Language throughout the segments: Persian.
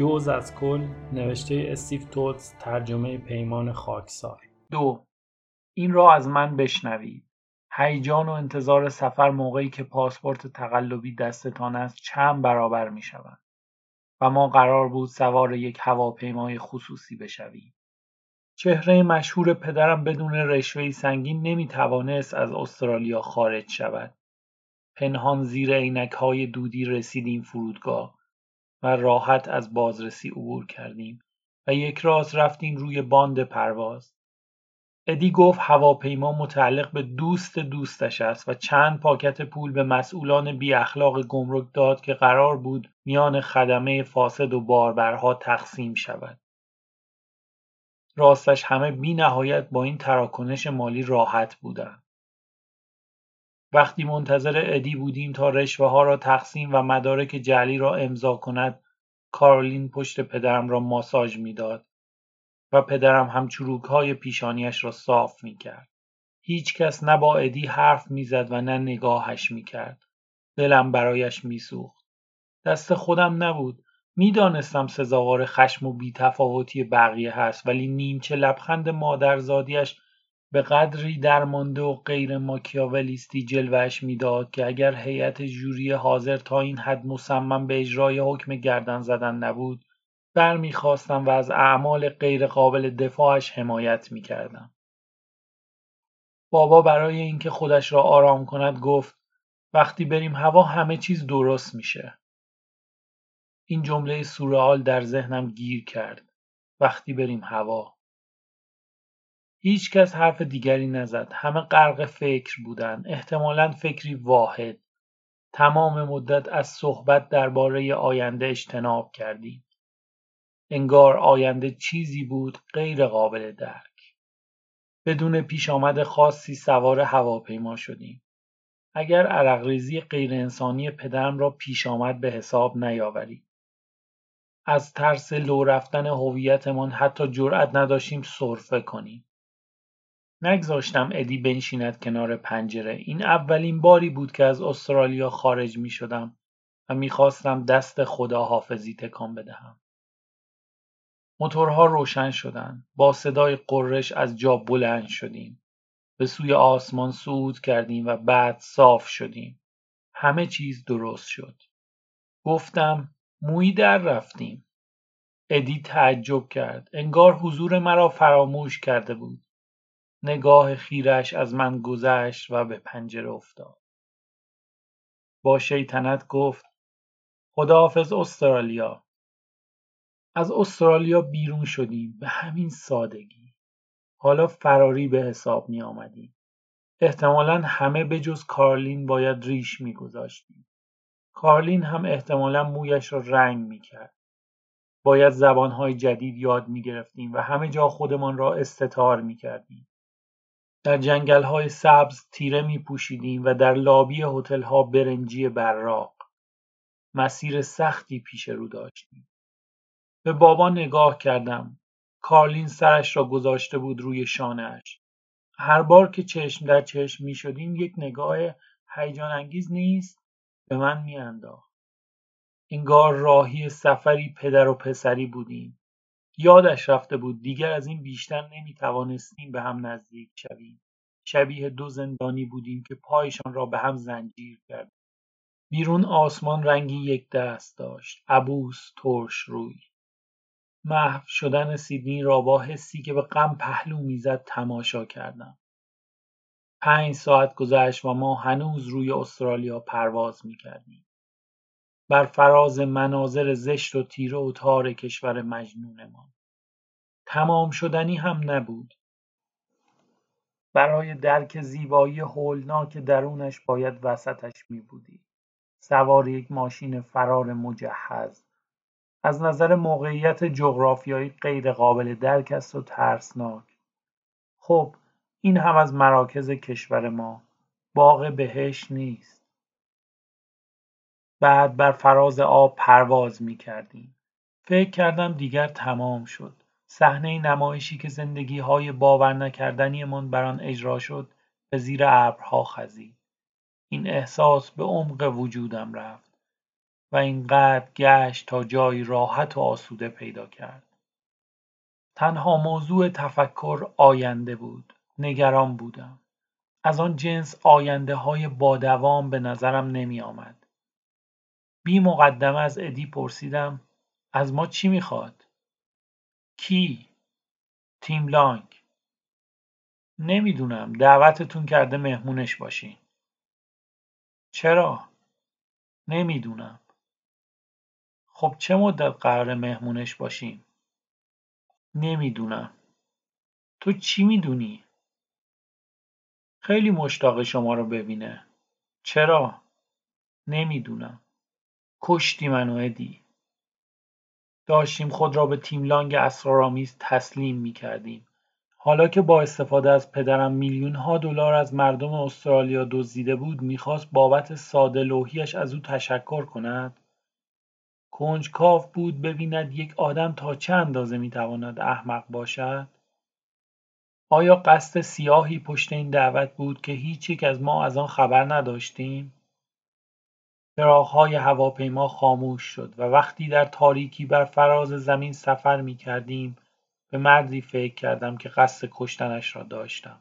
جوز از کل نوشته استیو توتس ترجمه پیمان خاکسار. دو این را از من بشنوید. هیجان و انتظار سفر موقعی که پاسپورت تقلبی دستتان است چند برابر می شود و ما قرار بود سوار یک هواپیمای خصوصی بشویم. چهره مشهور پدرم بدون رشوهی سنگین نمی توانست از استرالیا خارج شود. پنهان زیر عینک های دودی رسیدیم فرودگاه. و راحت از بازرسی عبور کردیم و یک راست رفتیم روی باند پرواز. ادی گفت هواپیما متعلق به دوست دوستش است و چند پاکت پول به مسئولان بی اخلاق گمرک داد که قرار بود میان خدمه فاسد و باربرها تقسیم شود. راستش همه بی نهایت با این تراکنش مالی راحت بودند. وقتی منتظر ادی بودیم تا ها را تقسیم و مدارک جعلی را امضا کند کارلین پشت پدرم را ماساژ می‌داد و پدرم هم های پیشانیش را صاف می‌کرد. کس نه با ادی حرف می‌زد و نه نگاهش می‌کرد. دلم برایش میسوخت. دست خودم نبود. می‌دانستم سزاوار خشم و بیتفاوتی بقیه هست ولی نیمچه لبخند مادرزادیش به قدری درمانده و غیر ماکیاولیستی جلوهش می‌داد که اگر هیئت ژوری حاضر تا این حد مصمم به اجرای حکم گردن زدن نبود برمیخواستم و از اعمال غیرقابل دفاعش حمایت می‌کردم. بابا برای اینکه خودش را آرام کند گفت وقتی بریم هوا همه چیز درست میشه. این جمله سورئال در ذهنم گیر کرد. وقتی بریم هوا هیچ کس حرف دیگری نزد. همه غرق فکر بودند. احتمالا فکری واحد. تمام مدت از صحبت درباره آینده اجتناب کردیم. انگار آینده چیزی بود غیر قابل درک. بدون پیش آمد خاصی سوار هواپیما شدیم. اگر عرقریزی غیر انسانی پدرم را پیش آمد به حساب نیاوریم. از ترس لو رفتن هویتمان حتی جرأت نداشتیم سرفه کنیم. نگذاشتم ادی بنشیند کنار پنجره. این اولین باری بود که از استرالیا خارج می شدم و می‌خواستم دست خداحافظی تکان بدهم. موتورها روشن شدند. با صدای قررش از جا بلند شدیم. به سوی آسمان صعود کردیم و بعد صاف شدیم. همه چیز درست شد. گفتم مویی در رفتیم. ادی تعجب کرد. انگار حضور مرا فراموش کرده بود. نگاه خیرش از من گذشت و به پنجره افتاد. با شیطنت گفت خداحافظ استرالیا. از استرالیا بیرون شدیم به همین سادگی. حالا فراری به حساب می آمدیم. احتمالا همه به جز کارلین باید ریش می گذاشتیم. کارلین هم احتمالا مویش را رنگ می کرد. باید زبانهای جدید یاد می گرفتیم و همه جا خودمان را استتار می کردیم. در جنگل‌های سبز تیره می‌پوشیدیم و در لابی هتل‌ها برنجی براق. مسیر سختی پیش رو داشتیم. به بابا نگاه کردم. کارلین سرش را گذاشته بود روی شانهاش. هر بار که چشم در چشم می شدیم یک نگاه هیجان انگیز نیست به من میانداخت. انگار راهی سفری پدر و پسری بودیم. یادش رفته بود دیگر از این بیشتر نمی‌توانستیم به هم نزدیک شویم. شبیه دو زندانی بودیم که پایشان را به هم زنجیر کردیم. بیرون آسمان رنگی یک دست داشت. عبوس ترش روی. محو شدن سیدنی را با حسی که به غم پهلو می‌زد تماشا کردم. پنج ساعت گذشت و ما هنوز روی استرالیا پرواز می‌کردیم. بر فراز مناظر زشت و تیره و تار کشور مجنونمان تمام شدنی هم نبود. برای درک زیبایی هولناک درونش باید وسطش می بودی. سوار یک ماشین فرار مجهز. از نظر موقعیت جغرافیایی غیر قابل درک است و ترسناک. خب این هم از مراکز کشور ما. باغ بهش نیست. بعد بر فراز آب پرواز کردیم. فکر کردم دیگر تمام شد. صحنه نمایشی که زندگی های باور نکردنیمان بر آن اجرا شد به زیر ابرها خزید. این احساس به عمق وجودم رفت. و اینقدر گشت تا جایی راحت و آسوده پیدا کرد. تنها موضوع تفکر آینده بود. نگران بودم. از آن جنس آینده های با دوام به نظرم نمی آمد. بی مقدمه از ادی پرسیدم از ما چی می‌خواد؟ کی؟ تیم لانگ نمی‌دونم دعوتتون کرده مهمونش باشین چرا؟ نمی‌دونم خب چه مدت قرار مهمونش باشیم؟ نمی‌دونم تو چی می‌دونی؟ خیلی مشتاق شما رو ببینه چرا؟ نمی‌دونم کشتی منو ادی. داشتیم خود را به تیم لانگ اسرارآمیز تسلیم می‌کردیم. حالا که با استفاده از پدرم میلیون ها دلار از مردم استرالیا دزدیده بود می‌خواست بابت ساده لوحیش از او تشکر کند؟ کنجکاو بود ببیند یک آدم تا چه اندازه می‌تواند احمق باشد؟ آیا قصد سیاهی پشت این دعوت بود که هیچ یک از ما از آن خبر نداشتیم؟ چراغهای هواپیما خاموش شد و وقتی در تاریکی بر فراز زمین سفر می‌کردیم به مردی فکر کردم که قصد کشتنش را داشتم.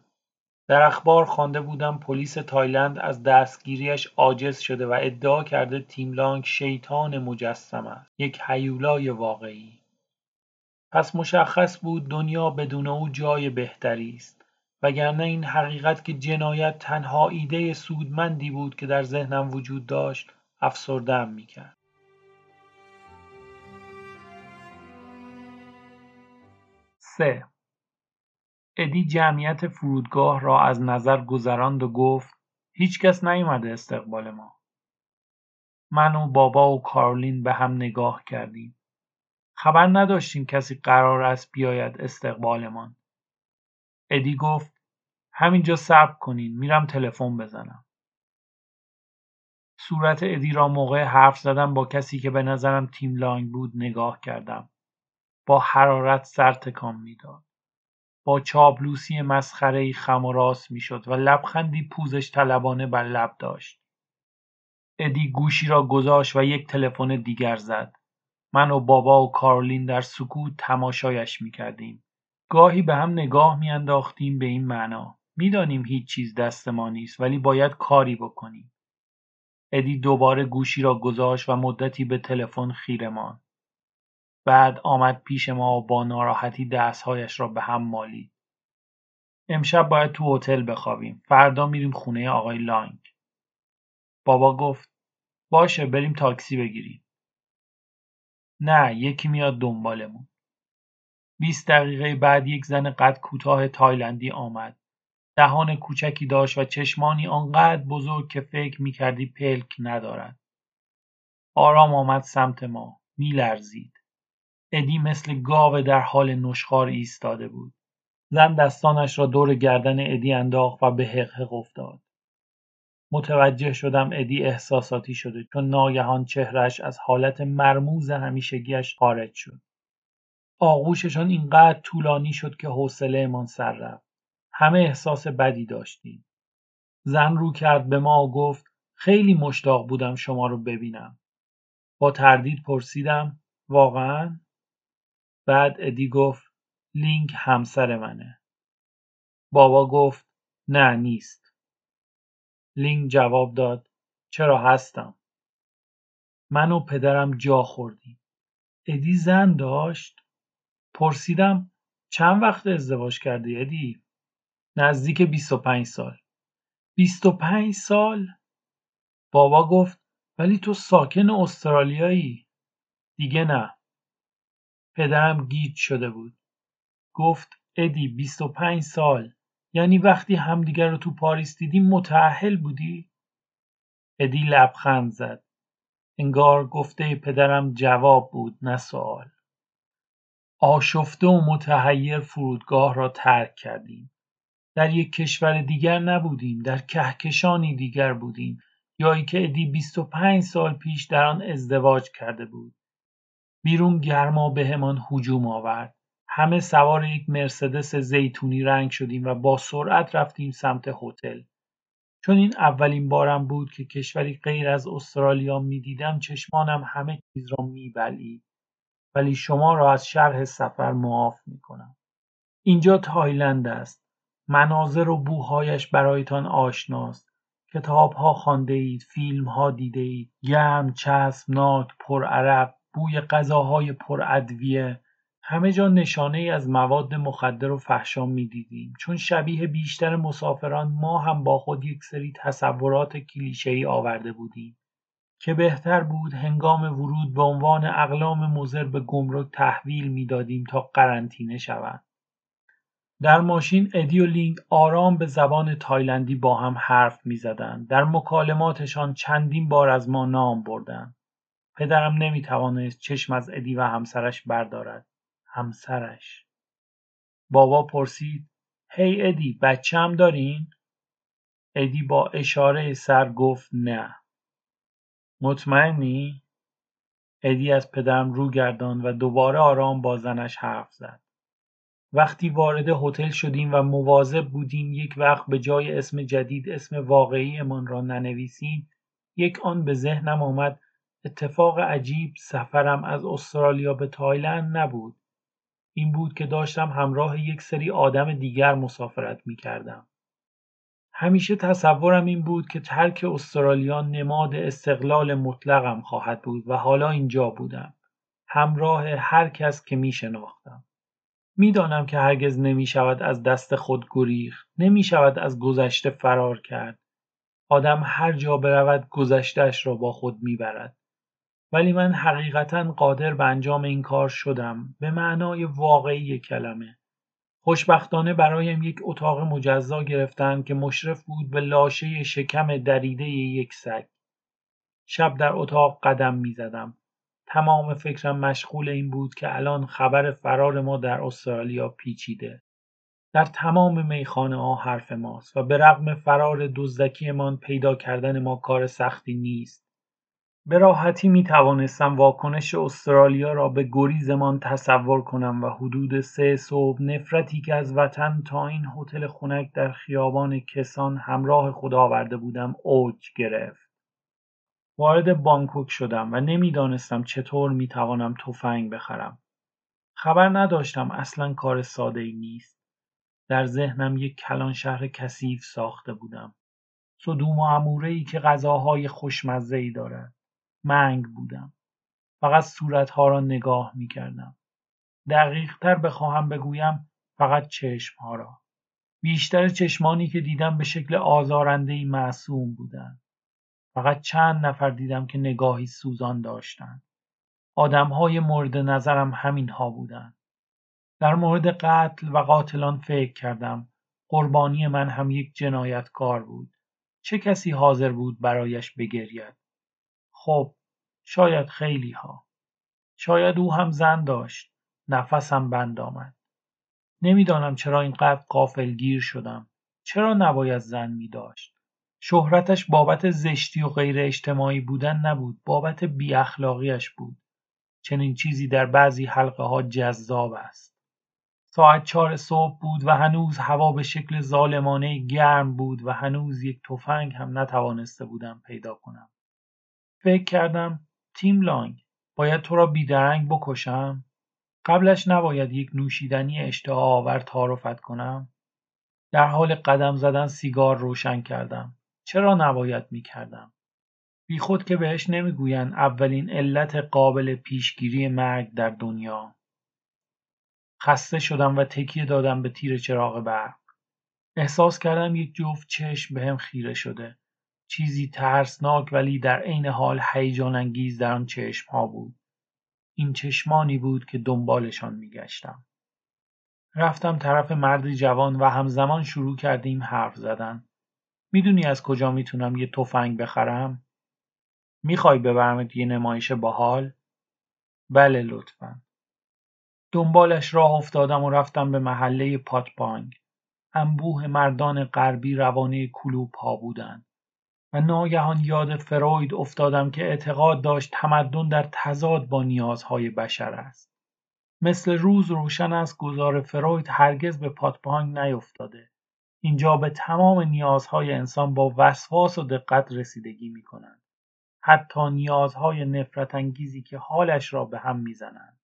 در اخبار خوانده بودم پلیس تایلند از دستگیریش عاجز شده و ادعا کرده تیم لانگ شیطان مجسم است یک حیولای واقعی پس مشخص بود دنیا بدون او جای بهتری است وگرنه این حقیقت که جنایت تنها ایده سودمندی بود که در ذهنم وجود داشت افسردهام می‌کرد. سه. ادی جمعیت فرودگاه را از نظر گذراند و گفت هیچکس نیومده استقبال ما. من و بابا و کارلین به هم نگاه کردیم. خبر نداشتیم کسی قرار است بیاید استقبالمان. ادی گفت همینجا صبر کنین میرم تلفن بزنم. صورت ادی را موقع حرف زدن با کسی که به نظرم تیم لانگ بود نگاه کردم. با حرارت سر تکان می‌داد. با چابلوسی مسخره خم و راست می‌شد و لبخندی پوزش طلبانه بر لب داشت. ادی گوشی را گذاشت و یک تلفن دیگر زد. من و بابا و کارلین در سکوت تماشایش می‌کردیم. گاهی به هم نگاه میانداختیم به این معنا. می‌دانیم هیچ چیز دست ما نیست ولی باید کاری بکنیم. ادی دوباره گوشی را گذاشت و مدتی به تلفن خیره ماند. بعد آمد پیش ما و با ناراحتی دستهایش را به هم مالید. امشب باید تو هتل بخوابیم. فردا میریم خونه آقای لانگ. بابا گفت باشه بریم تاکسی بگیریم. نه یکی میاد دنبالمون. 20 دقیقه بعد یک زن قد کوتاه تایلندی آمد. دهان کوچکی داشت و چشمانی آنقدر بزرگ که فکر می‌کردی پلک ندارد. آرام آمد سمت ما. میلرزید. ادی مثل گاو در حال نشخار ایستاده بود. زن دستانش را دور گردن ادی انداخت و به حقحق افتاد. متوجه شدم ادی احساساتی شده چون ناگهان چهرش از حالت مرموز همیشگیش خارج شد. آغوششان اینقدر طولانی شد که حوصلهمان سر رفت. همه احساس بدی داشتیم. زن رو کرد به ما و گفت خیلی مشتاق بودم شما رو ببینم. با تردید پرسیدم واقعا؟ بعد ادی گفت لینک همسر منه. بابا گفت نه نیست. لینک جواب داد چرا هستم. من و پدرم جا خوردیم. ادی زن داشت؟ پرسیدم چند وقت ازدواج کردی ادی؟ نزدیک 25 سال. 25 سال؟ بابا گفت ولی تو ساکن استرالیایی. دیگه نه. پدرم گیج شده بود. گفت ادی 25 سال. یعنی وقتی همدیگر رو تو پاریس دیدیم متعهل بودی؟ ادی لبخند زد. انگار گفته پدرم جواب بود نه سوال. آشفته و متحیر فرودگاه را ترک کردیم. در یک کشور دیگر نبودیم در کهکشانی دیگر بودیم جایی که ادی 25 سال پیش در آن ازدواج کرده بود. بیرون گرما بهمان هجوم آورد. همه سوار یک مرسدس زیتونی رنگ شدیم و با سرعت رفتیم سمت هتل. چون این اولین بارم بود که کشوری غیر از استرالیا می‌دیدم چشمانم همه چیز را میبلید ولی شما را از شرح سفر معاف می‌کنم. اینجا تایلند است. مناظر و بوهایش برایتان آشناست. کتابها خوانده اید فیلمها دیده اید گرم چسبناک پرعرق بوی غذاهای پرادویه همه جا نشانه ای از مواد مخدر و فحشا می‌دیدیم. چون شبیه بیشتر مسافران ما هم با خود یک سری تصورات ای آورده بودیم. که بهتر بود هنگام ورود به عنوان اقلام مضر به گمرک تحویل می‌دادیم تا قرنطینه شوند. در ماشین ادی و لینک آرام به زبان تایلندی با هم حرف می‌زدند در مکالماتشان چندین بار از ما نام بردند پدرم نمی‌توانست چشم از ادی و همسرش بردارد همسرش بابا پرسید هی ادی بچه هم دارین؟ ادی با اشاره سر گفت نه مطمئنی؟ ادی از پدرم رو گردان و دوباره آرام با زنش حرف زد. وقتی وارد هتل شدیم و مواظب بودیم یک وقت به جای اسم جدید اسم واقعیمان را ننویسیم یک آن به ذهنم آمد اتفاق عجیب سفرم از استرالیا به تایلند نبود این بود که داشتم همراه یک سری آدم دیگر مسافرت می کردم. همیشه تصورم این بود که ترک استرالیا نماد استقلال مطلقم خواهد بود و حالا اینجا بودم. همراه هر کس که می شناختم. می‌دانم که هرگز نمی شود از دست خود گریخت. نمی شود از گذشته فرار کرد. آدم هر جا برود گذشتهش را با خود می‌برد. ولی من حقیقتا قادر به انجام این کار شدم به معنای واقعی کلمه. خوشبختانه برایم یک اتاق مجزا گرفتند که مشرف بود به لاشه شکم دریده یک سگ. شب در اتاق قدم می زدم. تمام فکرم مشغول این بود که الان خبر فرار ما در استرالیا پیچیده. در تمام میخانه ها حرف ماست و به رغم فرار دزدکیمان پیدا کردن ما کار سختی نیست. به راحتی می توانستم واکنش استرالیا را به گریزمان تصور کنم و حدود سه صبح نفرتی که از وطن تا این هتل خنک در خیابان کسان همراه خود آورده بودم اوج گرفت. وارد بانکوک شدم و نمی‌دانستم چطور می توانم تفنگ بخرم. خبر نداشتم اصلا کار ساده ای نیست. در ذهنم یک کلان شهر کثیف ساخته بودم. صدوم و اموره ای که غذاهای خوشمزه ای دارد. منگ بودم. فقط صورتها را نگاه می کردم. دقیق تر بخواهم بگویم فقط چشمها را. بیشتر چشمانی که دیدم به شکل آزارنده ای معصوم بودند. فقط چند نفر دیدم که نگاهی سوزان داشتند. آدمهای مورد نظرم همین ها بودند. در مورد قتل و قاتلان فکر کردم. قربانی من هم یک جنایتکار بود. چه کسی حاضر بود برایش بگرید؟ خب شاید خیلی ها. شاید او هم زن داشت. نفسم بند آمد. نمی‌دانم چرا اینقدر قافلگیر شدم. چرا نباید زن می داشت؟ شهرتش بابت زشتی و غیر اجتماعی بودن نبود. بابت بی اخلاقیش بود. چنین چیزی در بعضی حلقه ها جذاب است. ساعت چهار صبح بود و هنوز هوا به شکل ظالمانه گرم بود و هنوز یک تفنگ هم نتوانسته بودم پیدا کنم. فکر کردم تیم لانگ باید تو را بیدرنگ بکشم؟ قبلش نباید یک نوشیدنی اشتها آور تعارفت کنم؟ در حال قدم زدن سیگار روشن کردم. چرا نباید می؟ بی خود که بهش نمی‌گویند اولین علت قابل پیشگیری مرگ در دنیا. خسته شدم و تکیه دادم به تیر چراغ برق. احساس کردم یک جفت چشم بهم خیره شده. چیزی ترسناک ولی در عین حال هیجان انگیز در آن ها بود. این چشمانی بود که دنبالشان میگشتم. رفتم طرف مرد جوان و همزمان شروع کردیم حرف زدن. می‌دونی از کجا می‌تونم یه تفنگ بخرم؟ می‌خوای ببرمت یه نمایش باحال؟ بله لطفا. دنبالش راه افتادم و رفتم به محله پاتپانگ. انبوه مردان غربی روانه کلوب ها بودند. و ناگهان یاد فروید افتادم که اعتقاد داشت تمدن در تضاد با نیازهای بشر است. مثل روز روشن است گذار فروید هرگز به پاتپانگ نیفتاده. اینجا به تمام نیازهای انسان با وسواس و دقت رسیدگی می‌کنند. حتی نیازهای نفرت انگیزی که حالش را به هم می‌زنند.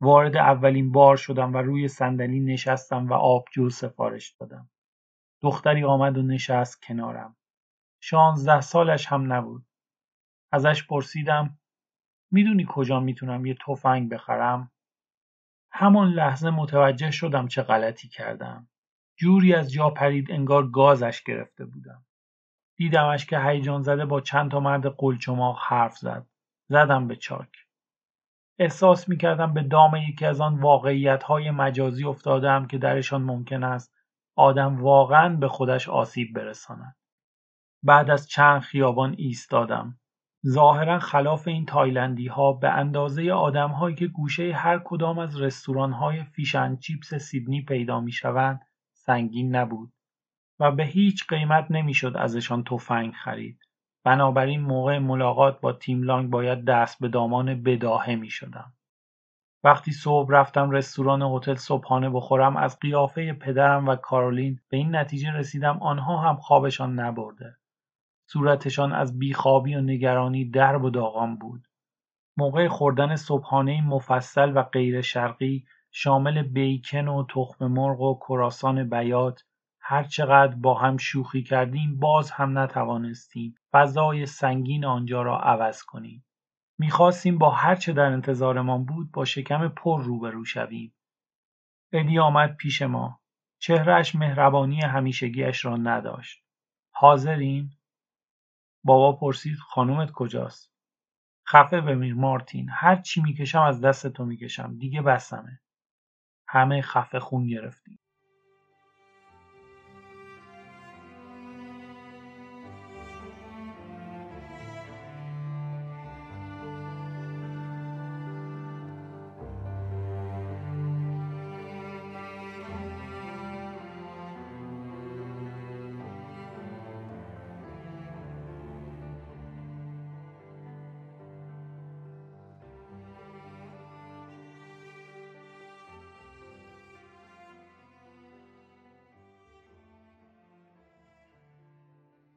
وارد اولین بار شدم و روی صندلی نشستم و آبجو سفارش دادم. دختری آمد و نشست کنارم. شانزده سالش هم نبود. ازش پرسیدم می‌دونی کجا می‌تونم یه تفنگ بخرم؟ همان لحظه متوجه شدم چه غلطی کردم. جوری از جا پرید انگار گازش گرفته بودم. دیدمش که هیجان زده با چند تا مرد قلچماق حرف زد. زدم به چاک. احساس می کردم به دام یکی از آن واقعیت های مجازی افتادم که درشان ممکن است آدم واقعا به خودش آسیب برساند. بعد از چند خیابان ایستادم. ظاهرا خلاف این تایلندی ها به اندازه آدم هایی که گوشه هر کدام از رستوران های fish and chips سیدنی پیدا می شوند سنگین نبود و به هیچ قیمت نمی‌شد ازشان تفنگ خرید. بنابراین موقع ملاقات با تیم لانگ باید دست به دامان بداهه می شدم. وقتی صبح رفتم رستوران هتل صبحانه بخورم از قیافه پدرم و کارولین به این نتیجه رسیدم آنها هم خوابشان نبرده. صورتشان از بیخوابی و نگرانی درب و داغان بود. موقع خوردن صبحانه مفصل و غیر شرقی شامل بیکن و تخم مرغ و کراسان بیات هر چقدر با هم شوخی کردیم باز هم نتوانستیم فضای سنگین آنجا را عوض کنیم. می‌خواستیم با هر چه در انتظارمان بود با شکم پر روبرو شویم. ادی آمد پیش ما. چهرهش مهربانی همیشگیش را نداشت. حاضرین؟ بابا پرسید خانومت کجاست؟ خفه بمیر مارتین هر چی می‌کشم از دست تو می‌کشم دیگه بسمه همه خفه خون گرفتیم.